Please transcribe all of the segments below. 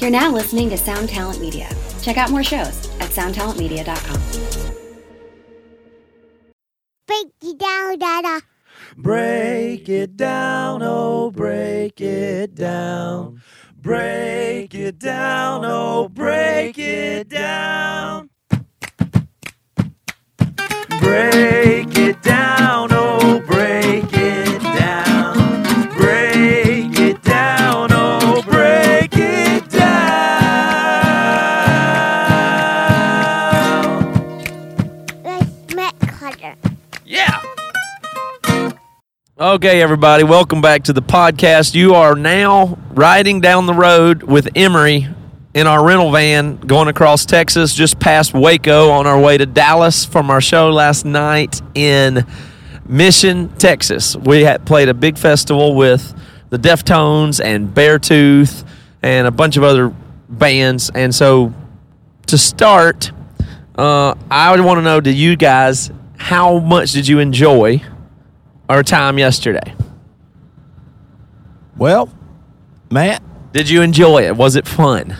You're now listening to Sound Talent Media. Check out more shows at soundtalentmedia.com. Break it down, Dada. Break it down, oh, break it down. Break it down, oh, break it down. Break it down, oh, Okay, everybody, welcome back to the podcast. You are now riding down the road with Emery in our rental van going across Texas, just past Waco on our way to Dallas from our show last night in Mission, Texas. We had played a big festival with the Deftones and Beartooth and a bunch of other bands. And so to start, uh, I would want to know to you guys, how much did you enjoy our time yesterday? Well, Matt, Did you enjoy it? Was it fun?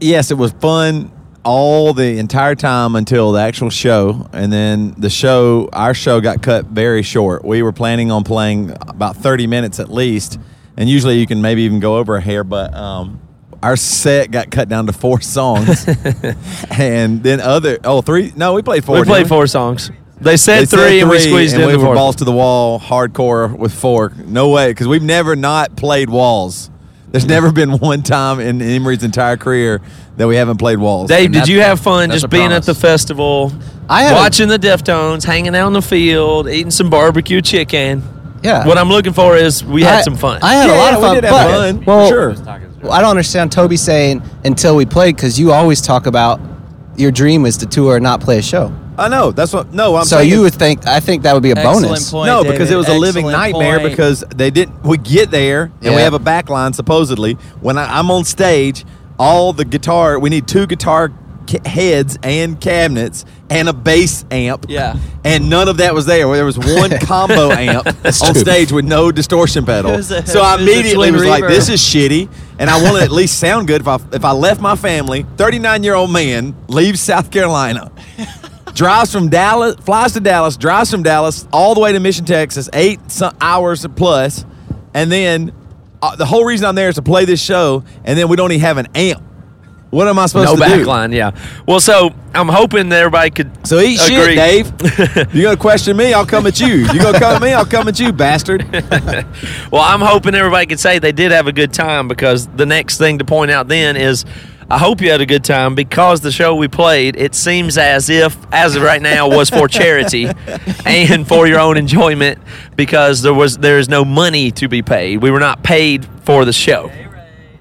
yes, it was fun all the entire time until the actual show. And then the show, our show got cut very short. We were planning on playing about 30 minutes at least. And usually you can maybe even go over a hair, but um, our set got cut down to four songs. and then other, oh, three, no, we played four. we played four songs. They said They three, said and we three, squeezed and in we the were balls to the wall, hardcore with four. No way, because we've never not played walls. There's never been one time in Emery's entire career that we haven't played walls. Dave, And did you have fun just a being at the festival, I had a- watching the Deftones, hanging out in the field, eating some barbecue chicken? Yeah. What I'm looking for is we had I- some fun. I had a lot of we fun. did have but, fun, Well, sure. well, I don't understand Toby saying until we played because you always talk about your dream is to tour and not play a show. I know. That's what. No, I'm so saying you would think I think that would be a Excellent bonus. point, no, because David. it was a living Excellent nightmare point. because they didn't. We get there and we have a back line supposedly. When I, I'm on stage, all the guitar. We need two guitar ca- heads and cabinets and a bass amp. Yeah. And none of that was there. There was one combo amp on true. stage with no distortion pedal. It was a- so I it was a immediately twin was like, reverb. "This is shitty," and I want to at least sound good. If I if I left my family, 39 year old man leaves South Carolina drives from Dallas, flies to Dallas, drives from Dallas all the way to Mission, Texas, eight hours plus, and then uh, the whole reason I'm there is to play this show, and then we don't even have an amp. What am I supposed no to do? No backline, yeah. Well, so I'm hoping that everybody could. So eat agree. shit, Dave. You're gonna question me? I'll come at you. You gonna come at me? I'll come at you, bastard. Well, I'm hoping everybody could say they did have a good time because the next thing to point out then is I hope you had a good time because the show we played, it seems as if, as of right now, was for charity and for your own enjoyment because there was there is no money to be paid. We were not paid for the show.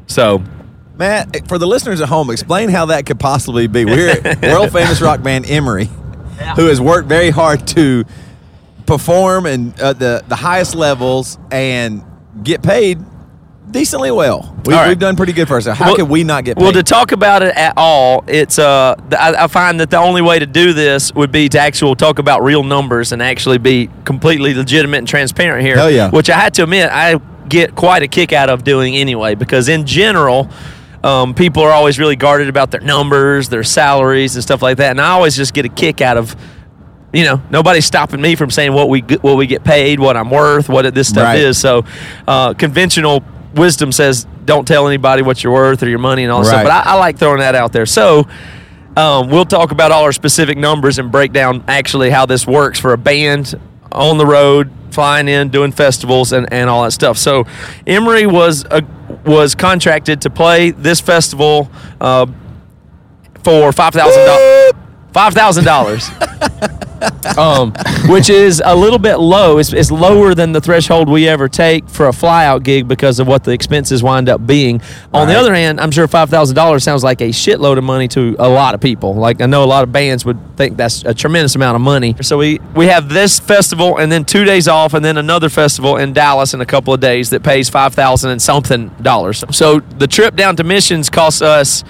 So Matt, for the listeners at home, explain how that could possibly be. We're world famous rock band Emery, who has worked very hard to perform and uh, the the highest levels and get paid decently well. We, right. We've done pretty good for ourselves. How Well- could we not get paid? Well, to talk about it at all, it's uh, I, I find that the only way to do this would be to actually talk about real numbers and actually be completely legitimate and transparent here. Hell yeah. Which I had to admit, I get quite a kick out of doing anyway, because in general. Um, people are always really guarded about their numbers, their salaries, and stuff like that. And I always just get a kick out of, you know, nobody's stopping me from saying what we get, what we get paid, what I'm worth, what this stuff Right. is. So, uh, conventional wisdom says don't tell anybody what you're worth or your money and all that stuff. But I, I like throwing that out there. So, um, we'll talk about all our specific numbers and break down actually how this works for a band on the road, flying in, doing festivals, and, and all that stuff. So, Emery was a, was contracted to play this festival uh, for five thousand dollars. Five thousand dollars, um, which is a little bit low. It's, it's lower than the threshold we ever take for a flyout gig because of what the expenses wind up being. On the other hand, I'm sure five thousand dollars sounds like a shitload of money to a lot of people. Like I know a lot of bands would think that's a tremendous amount of money. So we we have this festival and then two days off and then another festival in Dallas in a couple of days that pays five thousand and something dollars. So the trip down to Missions costs us.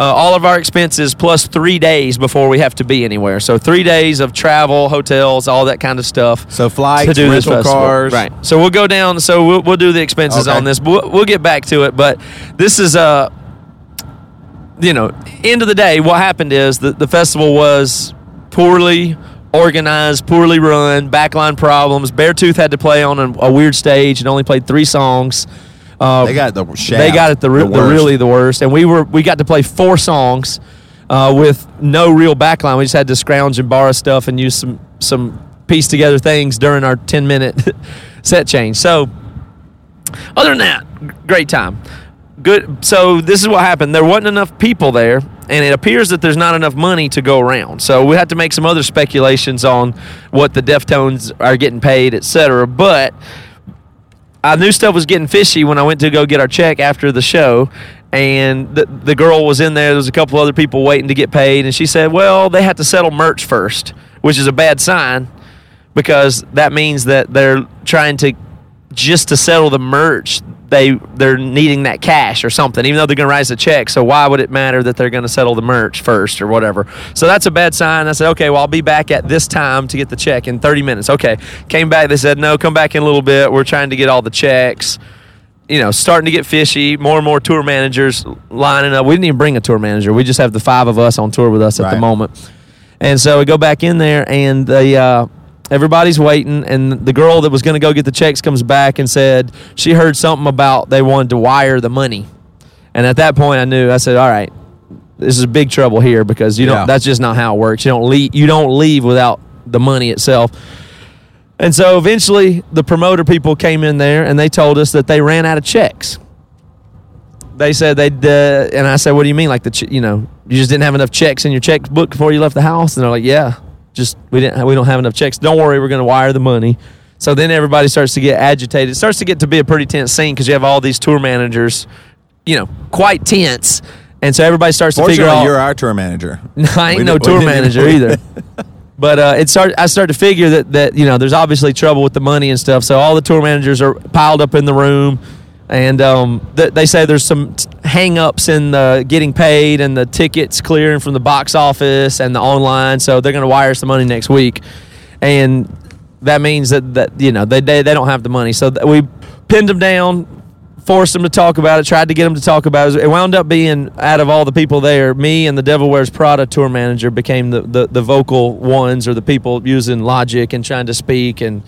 Uh, all of our expenses plus three days before we have to be anywhere. So three days of travel, hotels, all that kind of stuff. So flights, to do this rental festival. cars. right? So we'll go down. So we'll, we'll do the expenses Okay. on this. We'll, we'll get back to it, but this is uh you know, end of the day, what happened is that the festival was poorly organized, poorly run, backline problems. Beartooth had to play on a, a weird stage and only played three songs. Uh, They got the shaft, they got it the, re- the the really the worst, and we were we got to play four songs uh, with no real backline. We just had to scrounge and borrow stuff and use some some piece together things during our ten minute set change. So other than that, great time. Good. So this is what happened. There wasn't enough people there, and it appears that there's not enough money to go around. So we had to make some other speculations on what the Deftones are getting paid, etc. But I knew stuff was getting fishy when I went to go get our check after the show. And the, the girl was in there. There was a couple other people waiting to get paid. And she said, well, they had to settle merch first, which is a bad sign because that means that they're trying to just to settle the merch they they're needing that cash or something even though they're going to rise the check. So why would it matter that they're going to settle the merch first or whatever? So that's a bad sign. I said okay well i'll be back at this time to get the check in 30 minutes. Okay. Came back. They said no come back in a little bit. We're trying to get all the checks. You know, starting to get fishy. More and more tour managers lining up. We didn't even bring a tour manager. We just have the five of us on tour with us at the moment. And so we go back in there, and the uh, everybody's waiting. And the girl that was going to go get the checks comes back and said she heard something about they wanted to wire the money. And at that point, I knew. I said, "All right, this is big trouble here because you Yeah. don't. That's just not how it works. You don't leave. You don't leave without the money itself." And so eventually, the promoter people came in there and they told us that they ran out of checks. They said they'd, uh, and I said, "What do you mean? Like the, ch- you know, you just didn't have enough checks in your checkbook before you left the house?" And they're like, "Yeah, just we didn't, we don't have enough checks. Don't worry, we're going to wire the money." So then everybody starts to get agitated. It starts to get to be a pretty tense scene because you have all these tour managers, you know, quite tense, and so everybody starts to figure out. you're our tour manager. I ain't We no tour manager either. But uh, it started. I started to figure that that you know there's obviously trouble with the money and stuff. So all the tour managers are piled up in the room, and um, th- they say there's some t- hang-ups in the getting paid and the tickets clearing from the box office and the online. So they're going to wire us the money next week, and that means that that you know they they, they don't have the money. So th- we pinned them down, forced them to talk about it, tried to get them to talk about it. It wound up being out of all the people there, me and the Devil Wears Prada tour manager became the, the, the vocal ones or the people using logic and trying to speak and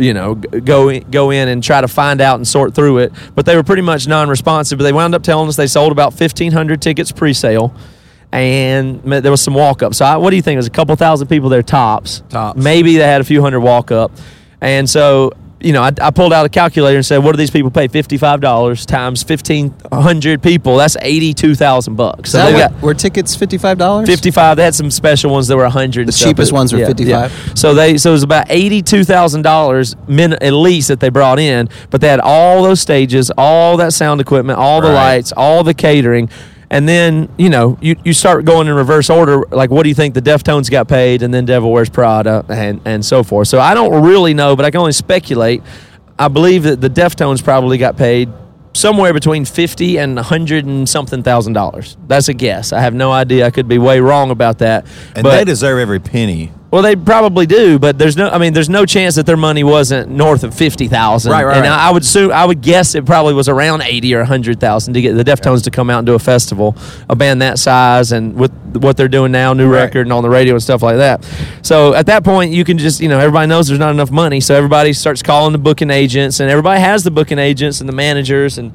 you know go in, go in and try to find out and sort through it. But they were pretty much non-responsive. But they wound up telling us they sold about fifteen hundred tickets pre-sale. And there was some walk up. So, I, what do you think? There's a couple thousand people there tops. Tops. Maybe they had a few hundred walk up. And so, you know, I, I pulled out a calculator and said, what do these people pay? $55 times 1,500 people. That's 82,000 bucks. So that they what- got were tickets fifty five dollars? 55. They had some special ones that were 100. The cheapest ones were yeah, 55. yeah. So they so it was about $82,000 min at least that they brought in, but they had all those stages, all that sound equipment, all the Right. lights, all the catering. And then, you know, you, you start going in reverse order. Like, what do you think the Deftones got paid? And then Devil Wears Prada and, and so forth. So I don't really know, but I can only speculate. I believe that the Deftones probably got paid somewhere between 50 and 100 and something thousand dollars. That's a guess. I have no idea. I could be way wrong about that. And but, they deserve every penny. Well, they probably do, but there's no. I mean, there's no chance that their money wasn't north of fifty thousand. Right, right, And right. I, would assume, I would guess it probably was around eighty or hundred thousand to get the Deftones to come out and do a festival, a band that size, and with what they're doing now, new Right. record and on the radio and stuff like that. So at that point, you can just, you know, everybody knows there's not enough money, so everybody starts calling the booking agents, and everybody has the booking agents and the managers and.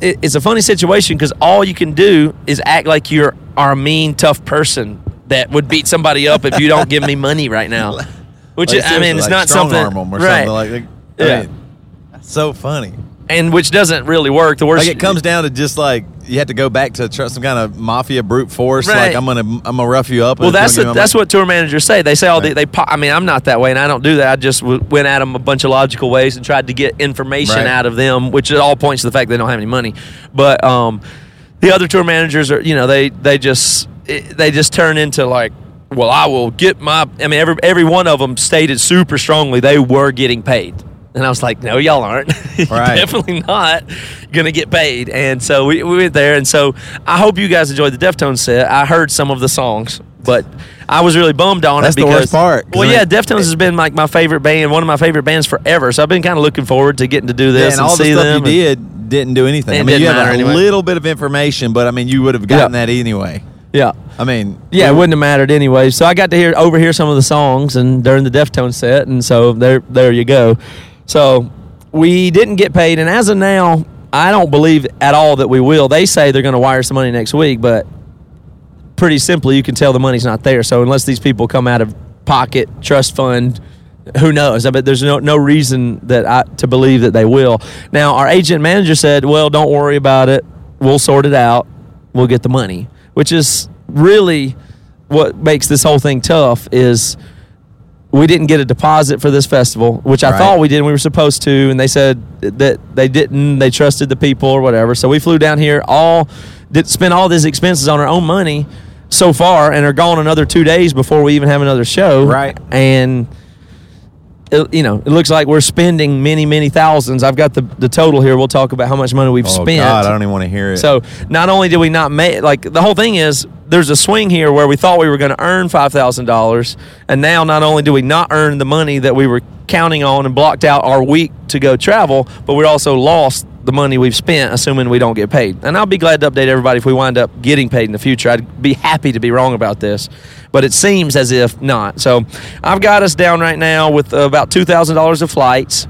it- It's a funny situation because all you can do is act like you're are a mean, tough person that would beat somebody up if you don't give me money right now. Which Like, is, I mean, it's like not something arm 'em or right, something like. like I Yeah. mean, so funny. and which doesn't really work. The worst Like it comes down to just like you have to go back to some kind of mafia brute force. Right. Like I'm gonna I'm gonna rough you up. Well, that's gonna the, give me that's what tour managers say. They say all Right. the, they. po- I mean, I'm not that way, and I don't do that. I just w- went at them a bunch of logical ways and tried to get information Right. out of them, which it all points to the fact they don't have any money. But um, the other tour managers are, you know, they they just it, they just turn into like. Well, I will get my. I mean, every every one of them stated super strongly they were getting paid, and I was like, no, y'all aren't. Right. definitely not gonna get paid. And so we, we went there, and so I hope you guys enjoyed the Deftones set. I heard some of the songs, but I was really bummed on That's it the worst part. Well, yeah, Deftones has been like my favorite band, one of my favorite bands forever. So I've been kind of looking forward to getting to do Yeah, this and and, all the stuff them. you did didn't do anything. It I mean, you matter a anyway. little bit of information, but I mean, you would have gotten Yeah. that anyway. Yeah. I mean, Yeah, it wouldn't have mattered anyway. So I got to hear overhear some of the songs and during the Deftone set, and so there there you go. So we didn't get paid, and as of now, I don't believe at all that we will. They say they're going to wire some money next week, but pretty simply, you can tell the money's not there. So unless these people come out of pocket trust fund. Who knows? I bet there's no no reason that I to believe that they will. Now, our agent manager said, "Well, don't worry about it. We'll sort it out. We'll get the money." Which is really what makes this whole thing tough is we didn't get a deposit for this festival, which I Right. thought we did. and We were supposed to, and they said that they didn't. They trusted the people or whatever. So we flew down here, all did spend all these expenses on our own money so far, and are gone another two days before we even have another show. Right. and. It, you know, it looks like we're spending many, many thousands. I've got the, the total here. We'll talk about how much money we've oh spent. God, I don't even want to hear it. So not only did we not make like the whole thing is there's a swing here where we thought we were going to earn five thousand dollars, and now not only do we not earn the money that we were counting on and blocked out our week to go travel, but we also lost the money we've spent, assuming we don't get paid. And I'll be glad to update everybody if we wind up getting paid in the future. I'd be happy to be wrong about this, but it seems as if not. So I've got us down right now with about two thousand dollars of flights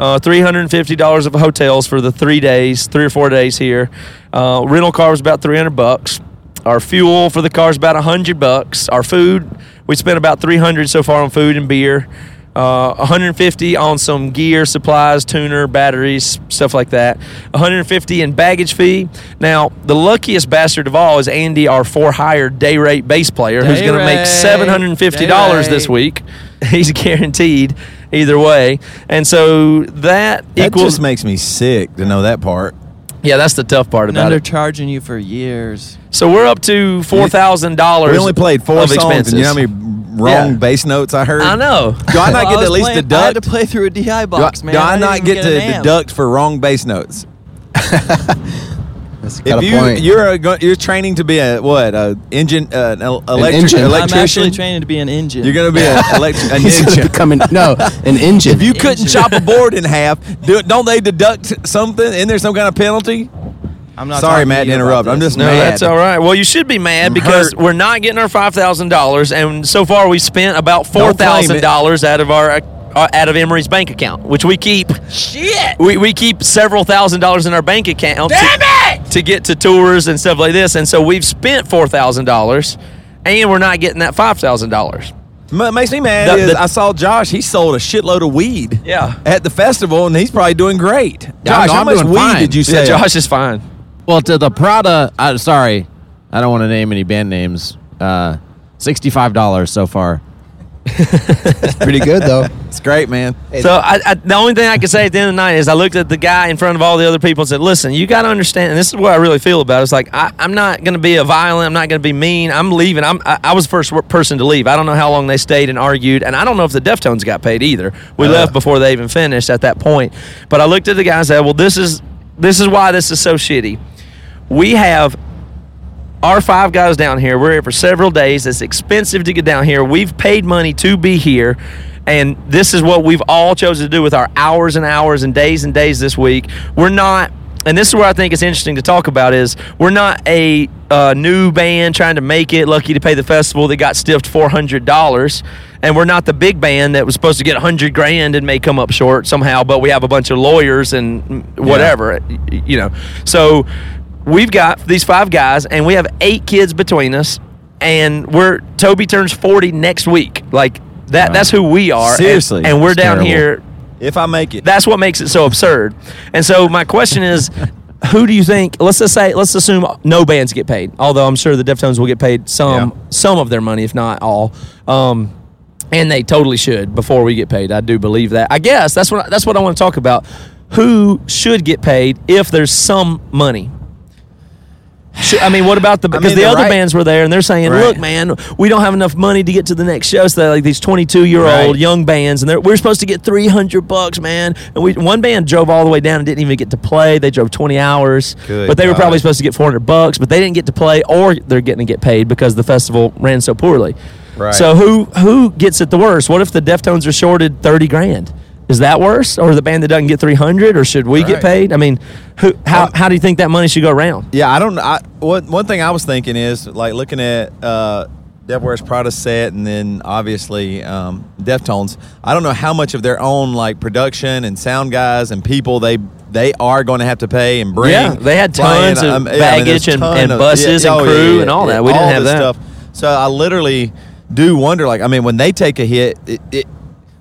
uh, $350 of hotels for the three days, three or four days here. Uh, rental car was about 300 bucks. Our fuel for the car is about 100 bucks. Our food, we spent about 300 so far on food and beer. Uh, 150 on some gear, supplies, tuner, batteries, stuff like that. 150 in baggage fee. Now, the luckiest bastard of all is Andy, our for hire day rate bass player, who's going to make $750 Day this week. He's guaranteed either way. And so that, that equals just makes me sick to know that part. Yeah, that's the tough part And about it. charging you for years. So we're up to four thousand dollars. We only played four of songs, expenses. and you know how many wrong Yeah. bass notes I heard? I know. Do I not Well, get to was at least playing- I had to deduct? play through a DI Do I, box, man. do I didn't not even get to amp. deduct for wrong bass notes? That's If you point. you're a, you're training to be a what a engine uh, an el- electric engine. I'm I'm actually training to be an engine. You're gonna be an electric a He's gonna become an, no an engine. If you couldn't engine. chop a board in half, do, don't they deduct something? Isn't there some kind of penalty? I'm not Sorry, Matt, to to you about interrupt. I'm this. just No, mad. that's all right. Well, you should be mad I'm because hurt. we're not getting our five thousand dollars, and so far we spent about four Don't claim thousand it. dollars out of our uh, out of Emery's bank account, which we keep. Shit. We, we keep several thousand dollars in our bank account. Damn it! To get to tours and stuff like this, and so we've spent four thousand dollars, and we're not getting that five thousand dollars. What makes me mad The- is I saw Josh. He sold a shitload of weed. Yeah. At the festival, and he's probably doing great. Josh, Yeah, no, how I'm much weed fine. did you Yeah, sell? Josh is fine. Well, to the Prada, uh, sorry, I don't want to name any band names. Uh, Sixty-five dollars so far. Pretty good though. It's great, man. So I, I, the only thing I can say at the end of the night is I looked at the guy in front of all the other people and said, "Listen, you got to understand." And this is what I really feel about it. It's like I, I'm not going to be a violent. I'm not going to be mean. I'm leaving. I'm. I, I was the first person to leave. I don't know how long they stayed and argued, and I don't know if the Deftones got paid either. We Uh. left before they even finished at that point. But I looked at the guy and said, "Well, this is this is why this is so shitty. We have our five guys down here. We're here for several days. It's expensive to get down here. We've paid money to be here. And this is what we've all chosen to do with our hours and hours and days and days this week. We're not, and this is where I think it's interesting to talk about is we're not a uh, new band trying to make it, lucky to pay the festival that got stiffed four hundred dollars, and we're not the big band that was supposed to get a hundred grand and may come up short somehow. But we have a bunch of lawyers and whatever, y- you know. So we've got these five guys and we have eight kids between us and we're toby turns 40 next week like that that's who we are and- Seriously, and, we're down terrible. here If I make it, that's what makes it so absurd and so my question is who do you think let's just say let's assume no bands get paid although i'm sure the deftones will get paid some Yeah. some of their money if not all um and they totally should before we get paid. I do believe that. I guess that's what that's what I want to talk about. Who should get paid if there's some money? I mean, what about the I because mean, the other right. bands were there and they're saying, Right. "Look, man, we don't have enough money to get to the next show." So like these 22 year Right. old young bands, and they're, we're supposed to get 300 bucks, man. And we one band drove all the way down and didn't even get to play. They drove 20 hours, Good but they were probably supposed to get 400 bucks, but they didn't get to play, or they're getting to get paid because the festival ran so poorly. Right. So who who gets it the worst? What if the Deftones are shorted 30 grand? Is that worse, or the band that doesn't get three hundred, or should we get paid? I mean, who? How, how do you think that money should go around? Yeah, I don't. I one one thing I was thinking is like looking at uh, Devil Wears Prada set, and then obviously um, Deftones. I don't know how much of their own like production and sound guys and people they they are going to have to pay and bring. Yeah, they had flying, tons of um, yeah, baggage and- ton and of- buses and oh, crew and all that. We didn't have that. Stuff. So I literally do wonder. Like, I mean, when they take a hit, it, it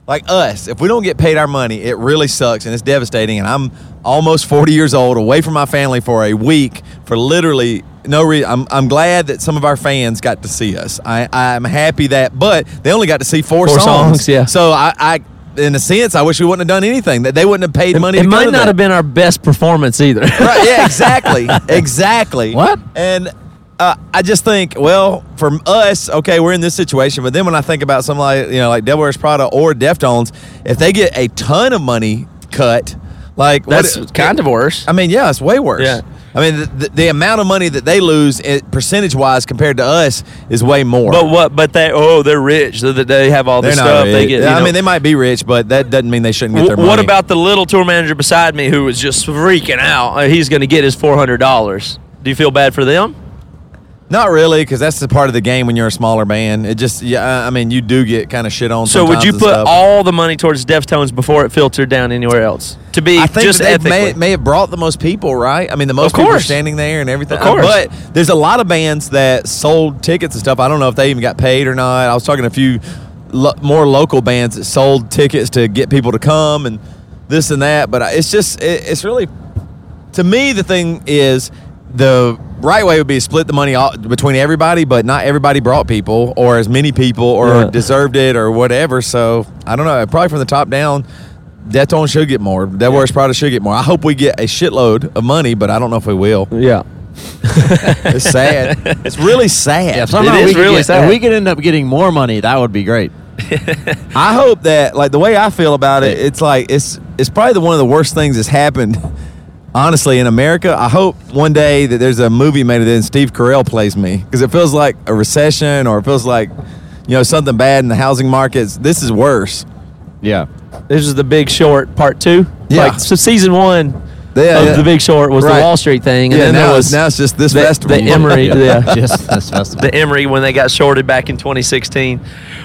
like us, if we don't get paid our money, it really sucks and it's devastating. And I'm almost 40 years old, away from my family for a week for literally no reason. I'm, I'm glad that some of our fans got to see us. I, I'm happy that, but they only got to see four, Four songs, yeah. So I, I, in a sense, I wish we wouldn't have done anything. That they wouldn't have paid money. It to go might not that. have been our best performance either. Right, yeah, exactly. exactly. What? And uh, I just think, well, for us, okay, we're in this situation. But then when I think about something like, you know, like Devil Wears Prada or Deftones, if they get a ton of money cut, like what- That's kind of worse. I mean, yeah, it's way worse. Yeah. I mean, the, the, the amount of money that they lose, percentage wise, compared to us, is way more. But what? But they oh they're rich. So that they have all They're this not stuff. They get. I know. mean, they might be rich, but that doesn't mean they shouldn't get their money. What about the little tour manager beside me who was just freaking out? Uh, he's going to get his four hundred dollars. Do you feel bad for them? Not really, because that's the part of the game when you're a smaller band. It just, yeah, I mean, you do get kind of shit on. So would you put stuff. all the money towards Deftones before it filtered down anywhere else? To be I think just ethically. may, may have brought the most people, right? I mean, the most people are standing there and everything. Of course. But there's a lot of bands that sold tickets and stuff. I don't know if they even got paid or not. I was talking to a few lo- more local bands that sold tickets to get people to come and this and that. But it's just, it, it's really, to me, the thing is the right way would be split the money all, between everybody, but not everybody brought people or as many people or Yeah. deserved it or whatever. So I don't know. Probably from the top down, Deftones should get more. Devil Wears Prada should get more. I hope we get a shitload of money, but I don't know if we will. yeah. It's sad. it's really sad. Yeah, somehow It is we really get- sad. If we could end up getting more money, that would be great. I hope that like the way I feel about it, it's like it's it's probably the one of the worst things that's happened. Honestly, in America, I hope one day that there's a movie made of it and Steve Carell plays me because it feels like a recession or it feels like you know something bad in the housing markets. This is worse. Yeah. This is the Big Short part two. Yeah. Like, so season one Yeah, of yeah. the Big Short was Right. the Wall Street thing, and yeah, then now there it's was now it's just this the, festival. the Emery. yeah. Just this festival. the Emery when they got shorted back in 2016.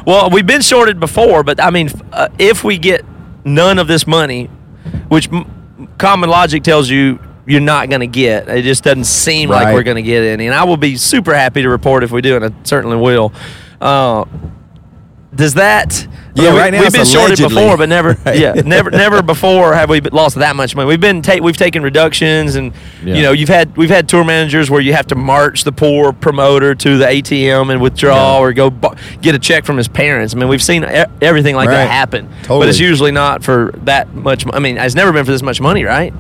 Well, we've been shorted before, but I mean, uh, if we get none of this money, which m- common logic tells you you're not going to get, it just doesn't seem like we're going to get any. And I will be super happy to report if we do, and I certainly will. Uh, does that? Yeah, we, right now we've it's been shorted before, but never. Right. Yeah, never, never before have we lost that much money. We've been ta- we've taken reductions, and Yeah. you know, you've had we've had tour managers where you have to march the poor promoter to the ATM and withdraw, or go bu- get a check from his parents. I mean, we've seen e- everything like that Right. happen, but it's usually not for that much. mo- I mean, it's never been for this much money, right?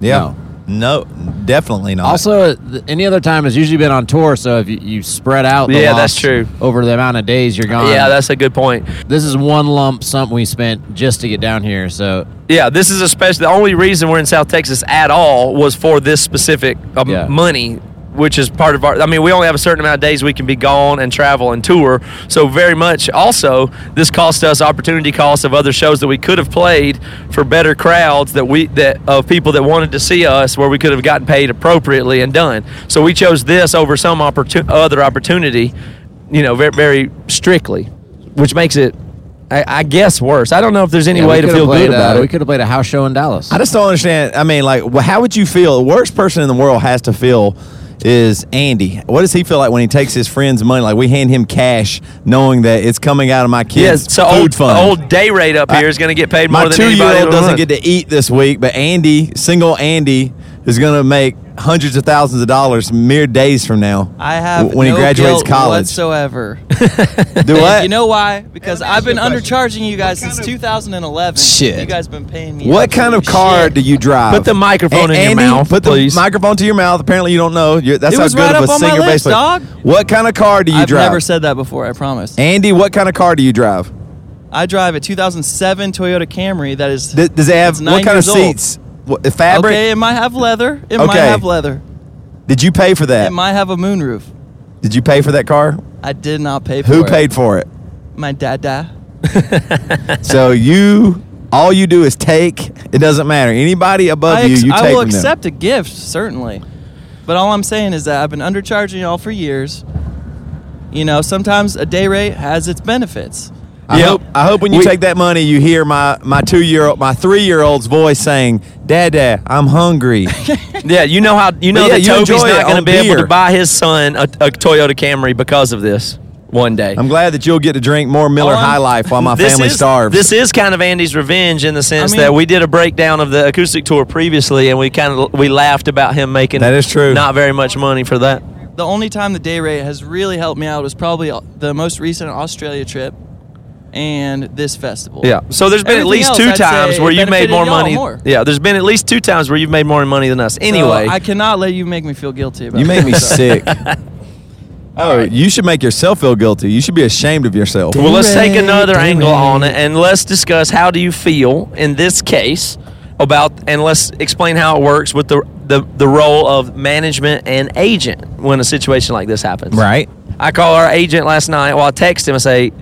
yeah, no, definitely not. Also, any other time has usually been on tour, so if you, you spread out, the Yeah, loss that's true. over the amount of days you're gone. yeah, that's a good point. this is one lump sum we spent just to get down here. So Yeah, this is especially the only reason we're in South Texas at all was for this specific um, Yeah. money, which is part of our. I mean, we only have a certain amount of days we can be gone and travel and tour. So very much also, this cost us opportunity costs of other shows that we could have played for better crowds that we that of people that wanted to see us, where we could have gotten paid appropriately and done. So we chose this over some opportu- other opportunity, you know, very very strictly, which makes it. I, I guess worse. I don't know if there's any Yeah, way to feel good about uh, it. We could have played a house show in Dallas. I just don't understand. I mean, like, wh- how would you feel? The worst person in the world has to feel is Andy. What does he feel like when he takes his friend's money? Like we hand him cash, knowing that it's coming out of my Yes, yeah, so food old, fund. old day rate up here is going to get paid more my than two-year-old doesn't get to eat this week, but Andy, single Andy, is going to make hundreds of thousands of dollars mere days from now. I have when no he graduates guilt college. whatsoever. Do what? You know why? Because I've been undercharging you guys since 2011. Shit. You guys have been paying me. what kind of car shit. do you drive? Put the microphone A- in your mouth, Put please. the microphone to your mouth. Apparently, you don't know. You're, that's It how was good right of up a on my singer list, bass dog. What kind of car do you drive? I've never said that before. I promise. Andy, what kind of car do you drive? I drive a 2007 Toyota Camry that is. Th- Does it have what kind of years old. seats? What, fabric? Okay, it might have leather. It might have leather. Did you pay for that? It might have a moonroof. Did you pay for that car? I did not pay for Who it. Who paid for it? My dada. So you All you do is take. It doesn't matter. Anybody above I, you, ex- you I take will from them. accept a gift, certainly. But all I'm saying is that I've been undercharging y'all for years. You know, sometimes a day rate has its benefits. I Yep. hope I hope when you We- take that money, you hear my my two year old, my three year old's voice saying, "Dad, Dad, I'm hungry." Yeah, you know how you know yeah, that you Toby's not going to on be able to buy his son a, a Toyota Camry because of this one day. I'm glad that you'll get to drink more Miller I'm- High Life while my family is, starves. This is kind of Andy's revenge in the sense mean- that we did a breakdown of the acoustic tour previously, and we kind of we laughed about him making That is true. not very much money for that. The only time the day rate has really helped me out was probably uh, the most recent Australia trip and this festival. Yeah. So there's been at least else, two I'd times say where it you've made benefited more y'all money. more. Yeah. There's been at least two times where you've made more money than us. So Anyway, I cannot let you make me feel guilty about you make that. me sick. Oh, you should make yourself feel guilty. You should be ashamed of yourself. Well, let's take another hooray. angle on it and let's discuss how do you feel in this case about and let's explain how it works with the the, the role of management and agent when a situation like this happens. Right. I call our agent last night. Well, I text him. I say,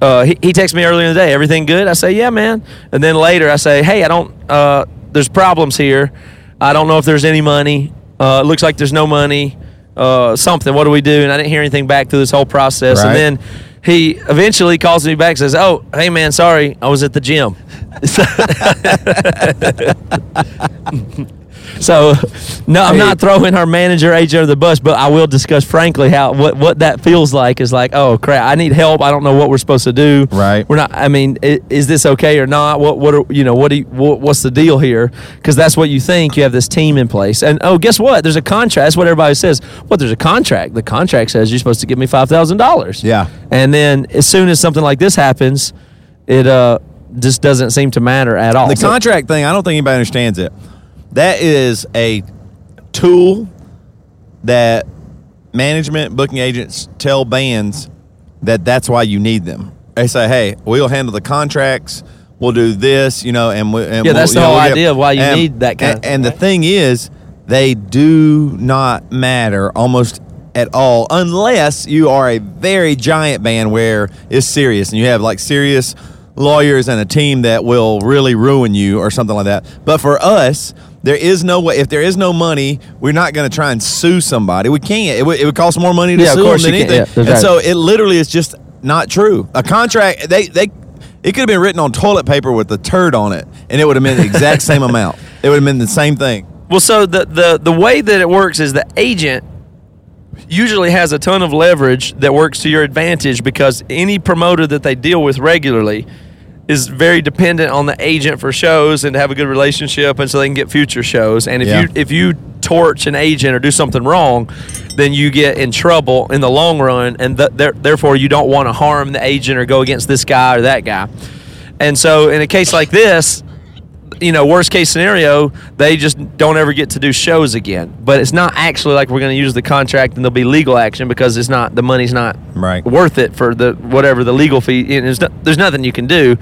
uh, he, he texted me earlier in the day. Everything good? I say, yeah, man. And then later, I say, hey, I don't. Uh, there's problems here. I don't know if there's any money. Uh, it looks like there's no money. Uh, something. What do we do? And I didn't hear anything back through this whole process. Right. And then he eventually calls me back and says, "Oh, hey man, sorry, I was at the gym." So, no, I'm Hey. not throwing our manager agent under the bus, but I will discuss frankly how what what that feels like is like, oh crap, I need help. I don't know what we're supposed to do. Right. We're not. I mean, i- is this okay or not? What what are you know what do you, what, what's the deal here? Because that's what you think. You have this team in place, and oh, guess what? There's a contract. That's what everybody says. What? There's a contract. The contract says you're supposed to give me five thousand dollars. Yeah. And then as soon as something like this happens, it uh just doesn't seem to matter at all. The So- contract thing, I don't think anybody understands it. That is a tool that management booking agents tell bands that that's why you need them. They say, "Hey, we'll handle the contracts. We'll do this, you know." And, we, and Yeah, we'll- that's the you know, whole we'll idea of why you and- need that kind And, of- and the thing is, they do not matter almost at all unless you are a very giant band where it's serious and you have like serious lawyers and a team that will really ruin you or something like that. But for us, there is no way. If there is no money, we're not going to try and sue somebody. We can't. It would, it would cost more money to Yeah, of sue course them than anything. Yeah, and that's so it literally is just not true. A contract, they they. It could have been written on toilet paper with a turd on it, and it would have been the exact same amount. It would have been the same thing. Well, so the, the the way that it works is the agent usually has a ton of leverage that works to your advantage because any promoter that they deal with regularly is very dependent on the agent for shows and to have a good relationship and so they can get future shows. And if Yeah. you if you torch an agent or do something wrong, then you get in trouble in the long run and th- therefore you don't want to harm the agent or go against this guy or that guy. And so in a case like this, you know, worst case scenario, they just don't ever get to do shows again. But it's not actually like we're going to use the contract and there'll be legal action because it's not the money's not Right. worth it for the whatever the legal fee. There's, no, there's nothing you can do,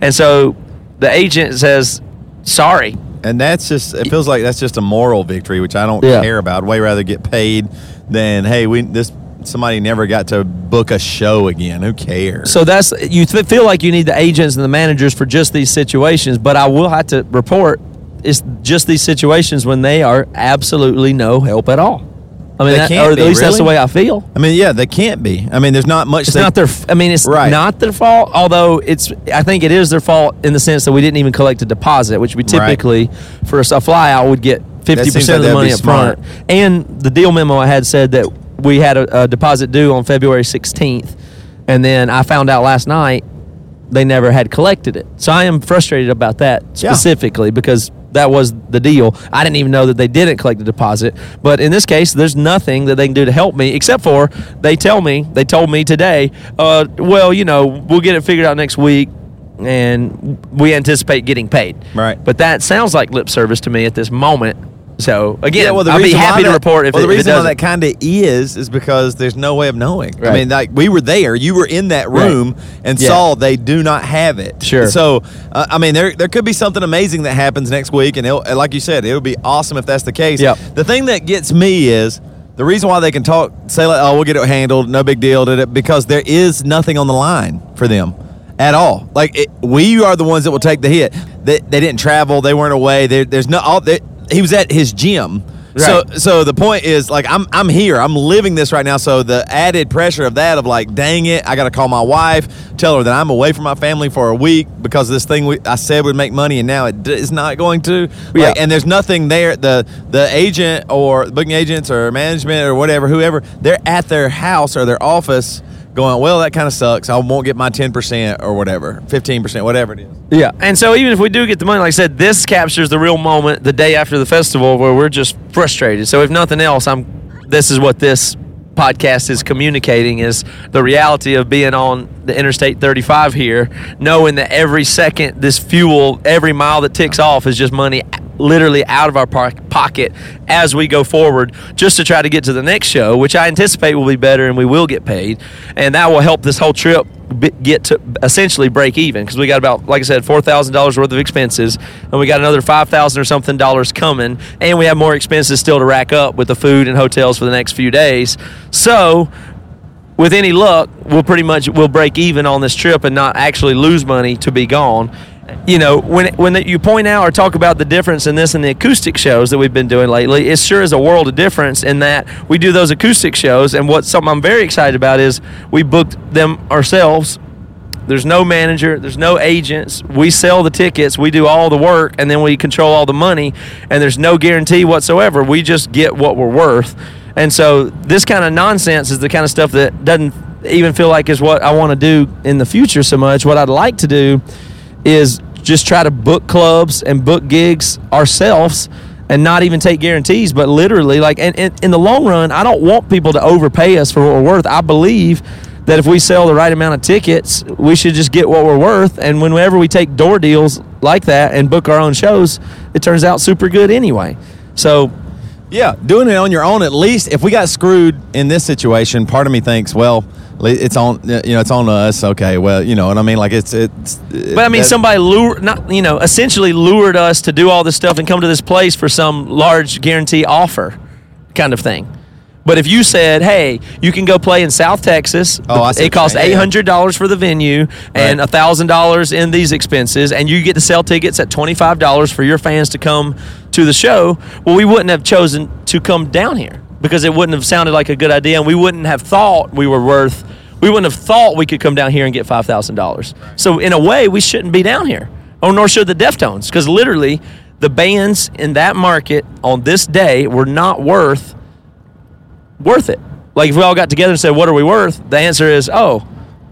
and so the agent says sorry. And that's just it feels like that's just a moral victory, which I don't Yeah. care about. I'd way rather get paid than hey, we this somebody never got to book a show again. Who cares? So that's you th- feel like you need the agents and the managers for just these situations, but I will have to report it's just these situations when they are absolutely no help at all. I mean, They that, can't or at be, least that's the way I feel. I mean, yeah, they can't be. I mean, there's not much. It's they- not their. I mean, it's Right. not their fault. Although it's, I think it is their fault in the sense that we didn't even collect a deposit, which we Right. typically for a, a flyout would get fifty percent of the money up smart. front. And the deal memo I had said that we had a, a deposit due on February sixteenth, and then I found out last night they never had collected it. So I am frustrated about that Yeah. specifically because that was the deal. I didn't even know that they didn't collect the deposit. But in this case, there's nothing that they can do to help me except for they tell me, they told me today, uh, well, you know, we'll get it figured out next week and we anticipate getting paid. Right. But that sounds like lip service to me at this moment. So again, Yeah, well, the I'll be reason why happy to that- report if well, it, the reason why that kind of is is because there's no way of knowing. I mean, like we were there, you were in that Right. room and Yeah. saw they do not have it. Sure. So, uh, I mean, there there could be something amazing that happens next week, and it'll, like you said, it would be awesome if that's the case. Yep. The thing that gets me is. The reason why they can talk, say like, "Oh, we'll get it handled, no big deal," did it because there is nothing on the line for them, at all. Like it, we are the ones that will take the hit. They, they didn't travel. They weren't away. There there's no. All, they, he was at his gym. So Right. so the point is like I'm I'm here. I'm living this right now. So the added pressure of that of like dang it, I got to call my wife, tell her that I'm away from my family for a week because this thing we, I said would make money and now it d- is not going to. Like, Yeah. and there's nothing there. The the agent or booking agents or management or whatever, whoever, they're at their house or their office going, well, that kind of sucks. I won't get my 10% or whatever, 15%, whatever it is. Yeah. And so even if we do get the money, like I said, this captures the real moment the day after the festival where we're just frustrated. So if nothing else, I'm this is what this podcast is communicating is the reality of being on the interstate 35 here knowing that every second this fuel every mile that ticks off is just money literally out of our pocket as we go forward just to try to get to the next show which i anticipate will be better and we will get paid. And that will help this whole trip get to essentially break even because we got about like I said four thousand dollars worth of expenses and we got another five thousand or something dollars coming and we have more expenses still to rack up with the food and hotels for the next few days. So with any luck we'll pretty much we'll break even on this trip and not actually lose money to be gone you know when when you point out or talk about the difference in this and the acoustic shows that we've been doing lately it sure is a world of difference in that we do those acoustic shows and what something i'm very excited about is we booked them ourselves there's no manager, there's no agents. We sell the tickets, we do all the work, and then we control all the money, and there's no guarantee whatsoever. We just get what we're worth. And so this kind of nonsense is the kind of stuff that doesn't even feel like is what I want to do in the future so much. What I'd like to do is just try to book clubs and book gigs ourselves and not even take guarantees, but literally like and, and in the long run, I don't want people to overpay us for what we're worth. I believe that if we sell the right amount of tickets, we should just get what we're worth. And whenever we take door deals like that and book our own shows, it turns out super good anyway. So Yeah, doing it on your own at least. If we got screwed in this situation, part of me thinks, well, it's on you know it's on us. Okay, well, you know what I mean. Like it's it's. But I mean, somebody lured, not you know, essentially lured us to do all this stuff and come to this place for some large guarantee offer, kind of thing. But if you said, "Hey, you can go play in South Texas," Oh, I see it costs eight hundred dollars for the venue and thousand dollars in these expenses, and you get to sell tickets at twenty five dollars for your fans to come to the show. Well, we wouldn't have chosen to come down here because it wouldn't have sounded like a good idea, and we wouldn't have thought we were worth. We wouldn't have thought we could come down here and get five thousand dollars. So in a way, we shouldn't be down here. Oh, nor should the Deftones, because literally, the bands in that market on this day were not worth worth it. Like if we all got together and said, "What are we worth?" The answer is, "Oh,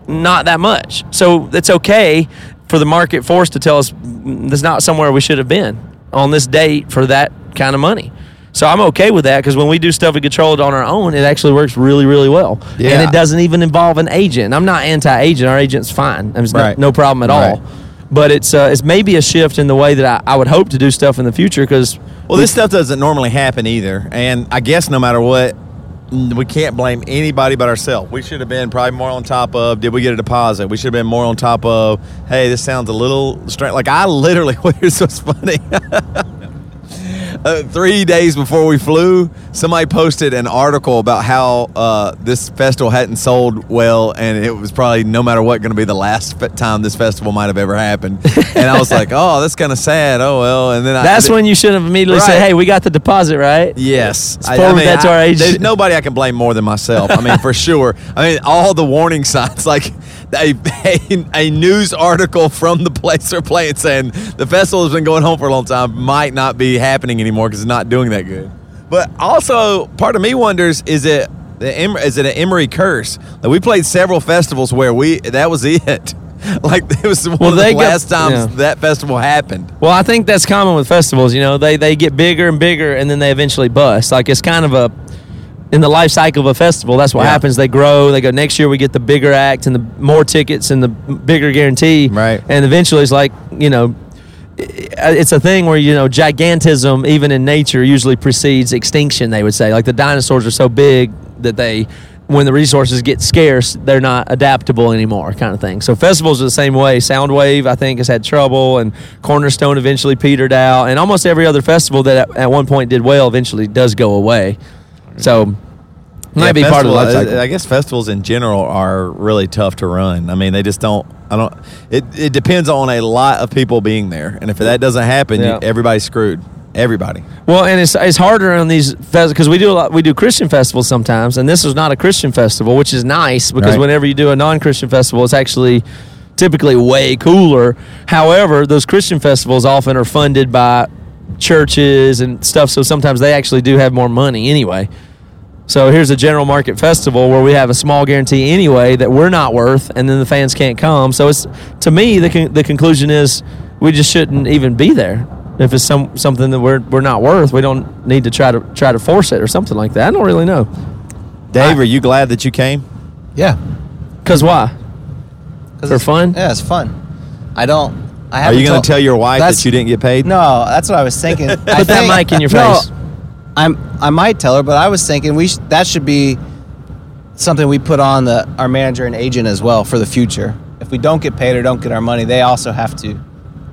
not that much." So it's okay for the market force to tell us "Mm, that's not somewhere we should have been on this date for that kind of money. So I'm okay with that because when we do stuff and control it on our own, it actually works really, really well. Yeah. And it doesn't even involve an agent. I'm not anti-agent. Our agent's fine. There's no, Right. no problem at all. But it's uh, it's maybe a shift in the way that I, I would hope to do stuff in the future because Well, this stuff doesn't normally happen either, and I guess no matter what, we can't blame anybody but ourselves. We should have been probably more on top of. Did we get a deposit? We should have been more on top of. Hey, this sounds a little strange. Like I literally, here's what's funny. Uh, three days before we flew, somebody posted an article about how uh, this festival hadn't sold well, and it was probably no matter what going to be the last time this festival might have ever happened. and I was like, "Oh, that's kind of sad." Oh well. And then I, that's when you should have immediately said, "Hey, we got the deposit right." Yes, I, forward that to our agent. There's nobody I can blame more than myself. I mean, for sure. I mean, all the warning signs, like a, a, a news article from the place they're playing saying the festival has been going home for a long time, might not be happening anymore because it's not doing that good. But also, part of me wonders is it the Em- is it an Emery curse? Like we played several festivals where we that was it. Like it was one Well, of the got- last times yeah. that festival happened. Well, I think that's common with festivals. You know, they they get bigger and bigger, and then they eventually bust. Like it's kind of a in the life cycle of a festival. That's what Yeah. happens. They grow. They go next year. We get the bigger act and the more tickets and the bigger guarantee. Right. And eventually, it's like you know. It's a thing where you know gigantism, even in nature, usually precedes extinction. They would say, like the dinosaurs are so big that they, when the resources get scarce, they're not adaptable anymore, kind of thing. So festivals are the same way. Soundwave, I think, has had trouble, and Cornerstone eventually petered out, and almost every other festival that at, at one point did well eventually does go away. So Might be part of the life uh, cycle. I guess festivals in general are really tough to run. I mean, they just don't. I don't. It it depends on a lot of people being there, and if that doesn't happen, Yeah. you, everybody's screwed. Everybody. Well, and it's it's harder on these festivals because we do a lot. We do Christian festivals sometimes, and this is not a Christian festival, which is nice because Right. whenever you do a non-Christian festival, it's actually typically way cooler. However, those Christian festivals often are funded by churches and stuff, so sometimes they actually do have more money anyway. So here's a general market festival where we have a small guarantee anyway that we're not worth, and then the fans can't come. So it's to me the con- the conclusion is we just shouldn't even be there. If it's some something that we're we're not worth, we don't need to try to try to force it or something like that. I don't really know. Dave, are you glad that you came? Yeah. Cause why? 'Cause For it's- fun? Yeah, it's fun. I don't. I Are haven't you going to tell your wife that you didn't get paid? No, that's what I was thinking. Put Put that mic in your face. I'm. I might tell her, but I was thinking we sh- that should be something we put on the our manager and agent as well for the future. If we don't get paid or don't get our money, they also have to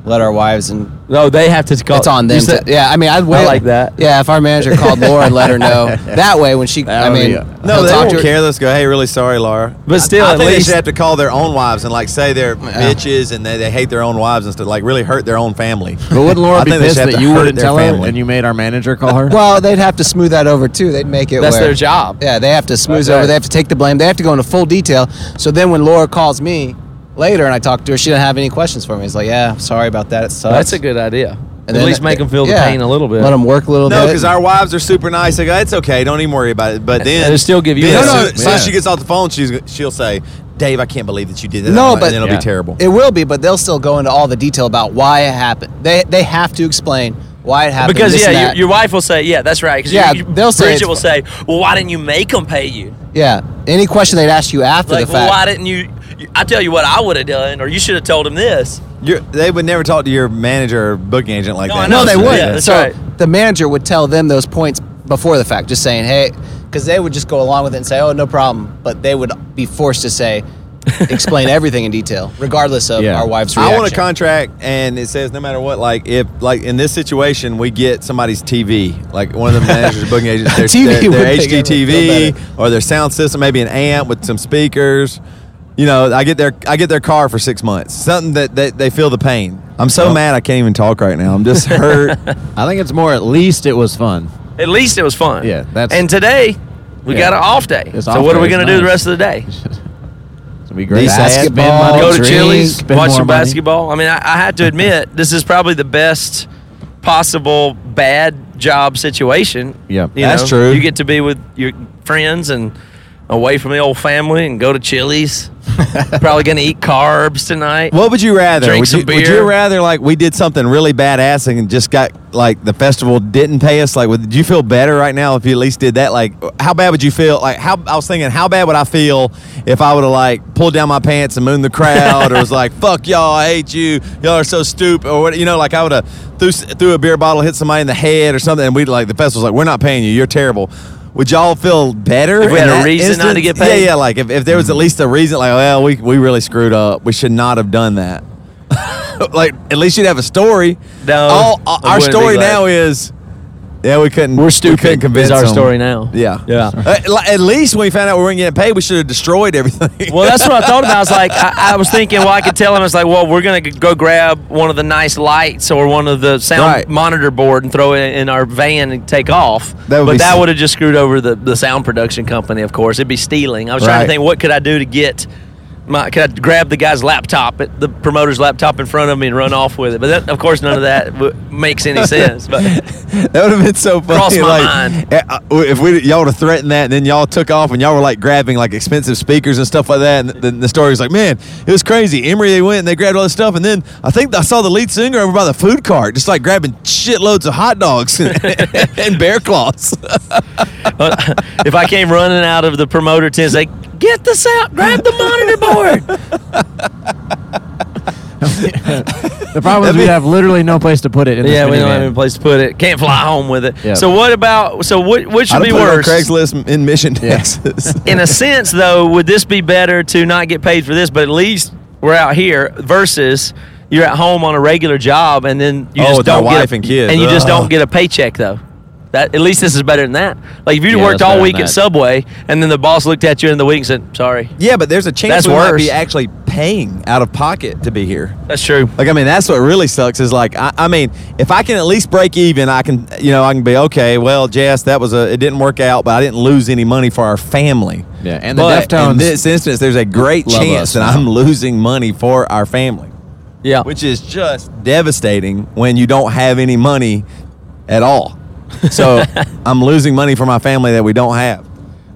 let our wives and No, they have to call. it's on them. said- To, yeah, I mean, I'd wait. like that. Yeah, if our manager called Laura and let her know that way when she. That I mean, be- No, he'll they talk don't to her- care. Let's go. Hey, really sorry, Laura. But still, I, I at think least- they should have to call their own wives and like say they're bitches and they, they hate their own wives and stuff. Like really hurt their own family. But wouldn't Laura be pissed that you wouldn't their tell her and you made our manager call her? Well, they'd have to smooth that over too. They'd make it. That's where- their job. Yeah, they have to smooth That's over. They have to take the blame. They have to go into full detail. So then, when Laura calls me later and I talked to her, she didn't have any questions for me. It's like, yeah, sorry about that. It sucks. That's a good idea. And At then least make them feel the yeah, pain a little bit. Let them work a little No, bit. No, because our wives are super nice. They go, it's okay. Don't even worry about it. But then And they still give you then that as soon- soup, as soon as she gets off the phone, she's she'll say, "Dave, I can't believe that you did that." No, And but- then it'll Yeah. be terrible. It will be, but they'll still go into all the detail about why it happened. They they have to explain why it happened. because yeah, your, your wife will say, yeah, that's right. 'Cause Yeah, you, you- they'll say Bridget it's will say, well, why didn't you make them pay you? yeah. Any question they'd ask you after Like, the well, fact. why didn't you? You- I tell you what, I would have done, or you should have told him this. You're, they would never talk to your manager or booking agent like No, that. No, they so- would. yeah, that's so right. the manager would tell them those points before the fact, just saying, hey, because they would just go along with it and say, oh, no problem. But they would be forced to say, explain everything in detail, regardless of Yeah. our wife's reaction. I want a contract, and it says no matter what, like if like in this situation, we get somebody's TV, like one of the managers, or booking agents, their, TV their, their would make HDTV or their sound system, maybe an amp with some speakers. You know, I get their I get their car for six months, something that, that they feel the pain. I'm so mad I can't even talk right now. I'm just hurt. I think it's more at least it was fun. At least it was fun. Yeah, that's- And today we Yeah. got an off day. It's so off what are we going to It's do the rest of the day? It's be great. Basketball, money, Go to drink, Chili's, watch some money. basketball. I mean, I, I have to admit, this is probably the best possible bad job situation. Yeah. You That's know, true. You get to be with your friends and away from the old family and go to Chili's. probably going to eat carbs tonight. What would you rather? Drink would, some you, would you rather like we did something really badass and just got like the festival didn't pay us? Like, would you feel better right now if you at least did that? Like, how bad would you feel? Like, how I was thinking, how bad would I feel if I would have like pulled down my pants and mooned the crowd, or was like, "Fuck y'all, I hate you, y'all are so stupid," or what? You know, like I would have threw, threw a beer bottle, hit somebody in the head or something, and we'd like the festival's like, "We're not paying you, you're terrible." Would y'all feel better If we had a that reason not to get paid? Yeah, yeah. Like if, if there was at mm-hmm. least a reason, like, well, we we really screwed up. We should not have done that. like at least you'd have a story. No, All, I our story glad. now is. Yeah, we couldn't. We're We stupid. couldn't convince is our them. story now. Yeah, Yeah. Uh, li- at least when we found out we weren't getting paid, we should have destroyed everything. Well, that's what I thought about. I was like, I, I was thinking, well, I could tell him, it's like, well, we're going to go grab one of the nice lights or one of the sound Right. monitor board and throw it in our van and take off. That would but that would have just screwed over the, the sound production company, of course. It'd be stealing. I was trying to think, what could I do to get my, could I grab the guy's laptop, the promoter's laptop in front of me and run off with it? But that, of course, none of that w- makes any sense. But that would have been so funny. Crossed my like, mind. eh, uh, if we y'all would have threatened that, and then y'all took off, and y'all were like grabbing like expensive speakers and stuff like that, and then the story was like, man, it was crazy. Emery they went and they grabbed all this stuff, and then I think I saw the lead singer over by the food cart, just like grabbing shitloads of hot dogs and bear claws. if I came running out of the promoter tent, say, get this out, grab the monitor board. The problem is we have literally no place to put it. In Yeah, we don't minivan. have any place to put it. Can't fly home with it. Yeah. So what about? So what? Which I'd be put it on worse? Craigslist in Mission, Texas. In a sense, though, would this be better to not get paid for this, but at least we're out here versus you're at home on a regular job and then you Oh, just with don't get wife a, and kids. and you just don't uh-huh. get a paycheck though. That at least this is better than that. Like if you Yeah, worked all week at. Subway and then the boss looked at you in the week and said, "Sorry." Yeah, but there's a chance That's we might be actually paying out of pocket to be here. That's true. Like I mean, that's what really sucks. Is like I, I mean, if I can at least break even, I can you know I can be okay. Well, Jess, that was a it didn't work out, but I didn't lose any money for our family. Yeah, and the but Deftones in this instance, there's a great chance us that. I'm losing money for our family, Yeah. which is just devastating when you don't have any money at all. So I'm losing money for my family that we don't have.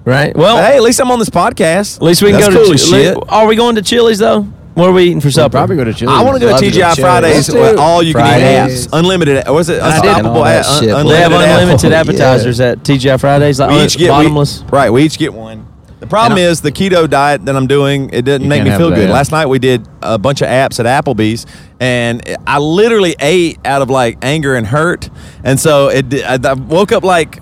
Right. Well, hey, at least I'm on this podcast. at least we can That's go cool to. as shit. Are we going to Chili's though? What are we eating for We'll supper? probably go to Chili's. I want to go Love to to go TGI to Fridays Chili's. with all you can eat apps, unlimited. Uh, Was it I did unstoppable? all that app- shit. un- They have unlimited app? unlimited Yeah. appetizers at TGI Fridays, like We each get we- bottomless. right, we each get one. The problem And I- is the keto diet that I'm doing. It doesn't make can't me have feel good. yeah. Last night we did a bunch of apps at Applebee's, and I literally ate out of like anger and hurt. And so it. di- I, I woke up like.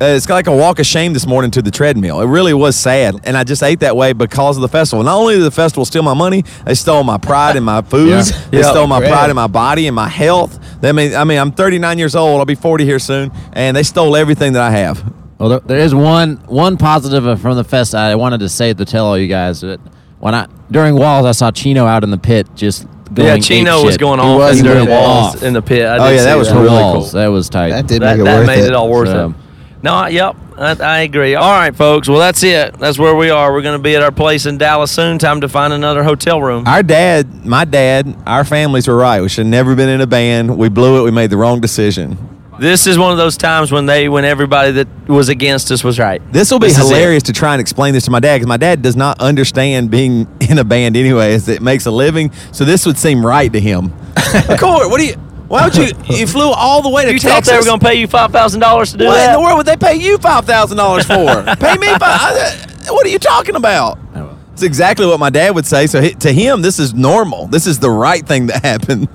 Uh, it's like a walk of shame this morning to the treadmill. It really was sad, and I just ate that way because of the festival. Not only did the festival steal my money, they stole my pride in my food. Yeah. They Yeah. stole my Great. pride in my body and my health. They mean, I mean, I'm 39 years old. I'll be 40 here soon, and they stole everything that I have. Well, there, there is one one positive from the fest I wanted to say to tell all you guys that when I during Walls I saw Chino out in the pit just going Yeah, Chino was shit. going off was during walls off. in the pit. I Oh, yeah, that was For really Walls. cool. That was tight. That did that, make it that worth made it. it. all worth So- it. No, yep, I, I agree. All right, folks. Well, that's it. That's where we are. We're going to be at our place in Dallas soon. Time to find another hotel room. Our dad, my dad, our families were right. We should have never been in a band. We blew it. We made the wrong decision. This is one of those times when they, when everybody that was against us was right. This will be This hilarious to try and explain this to my dad because my dad does not understand being in a band anyway, as it makes a living. So this would seem right to him. Court, what do you? Why would you? You flew all the way to You Texas. thought they were going to pay you five thousand dollars to do What that? in the world would they pay you five thousand dollars for? pay me five. I- uh, What are you talking about? Oh, it's exactly what my dad would say. So he, to him, this is normal. This is the right thing that happened.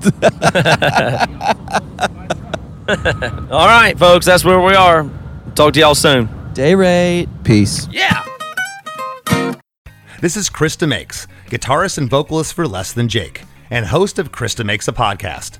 All right, folks. That's where we are. Talk to y'all soon. Day rate. Peace. Yeah. This is Chris DeMakes, guitarist and vocalist for Less Than Jake, and host of Chris DeMakes a Podcast,